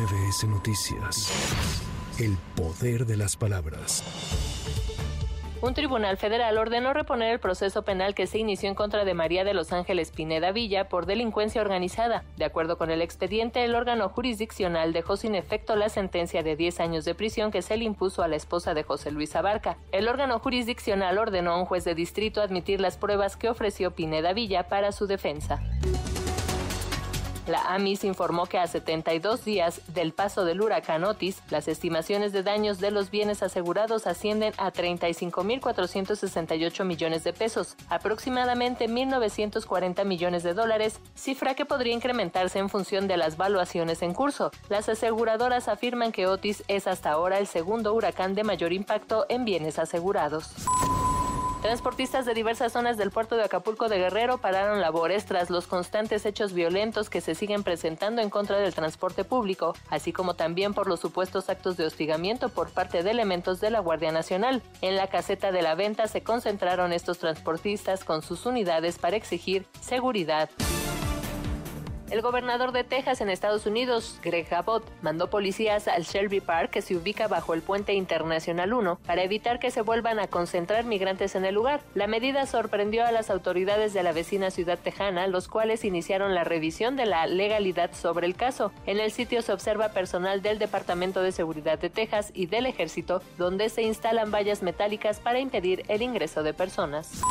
MBS Noticias. El poder de las palabras. Un tribunal federal ordenó reponer el proceso penal que se inició en contra de María de los Ángeles Pineda Villa por delincuencia organizada. De acuerdo con el expediente, el órgano jurisdiccional dejó sin efecto la sentencia de 10 años de prisión que se le impuso a la esposa de José Luis Abarca. El órgano jurisdiccional ordenó a un juez de distrito admitir las pruebas que ofreció Pineda Villa para su defensa. La AMIS informó que a 72 días del paso del huracán Otis, las estimaciones de daños de los bienes asegurados ascienden a 35.468 millones de pesos, aproximadamente 1.940 millones de dólares, cifra que podría incrementarse en función de las valuaciones en curso. Las aseguradoras afirman que Otis es hasta ahora el segundo huracán de mayor impacto en bienes asegurados. Transportistas de diversas zonas del puerto de Acapulco de Guerrero pararon labores tras los constantes hechos violentos que se siguen presentando en contra del transporte público, así como también por los supuestos actos de hostigamiento por parte de elementos de la Guardia Nacional. En la caseta de la venta se concentraron estos transportistas con sus unidades para exigir seguridad. El gobernador de Texas en Estados Unidos, Greg Abbott, mandó policías al Shelby Park, que se ubica bajo el puente internacional 1, para evitar que se vuelvan a concentrar migrantes en el lugar. La medida sorprendió a las autoridades de la vecina ciudad tejana, los cuales iniciaron la revisión de la legalidad sobre el caso. En el sitio se observa personal del Departamento de Seguridad de Texas y del Ejército, donde se instalan vallas metálicas para impedir el ingreso de personas.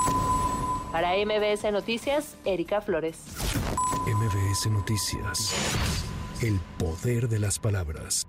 Para MBS Noticias, Erika Flores. MBS Noticias. El poder de las palabras.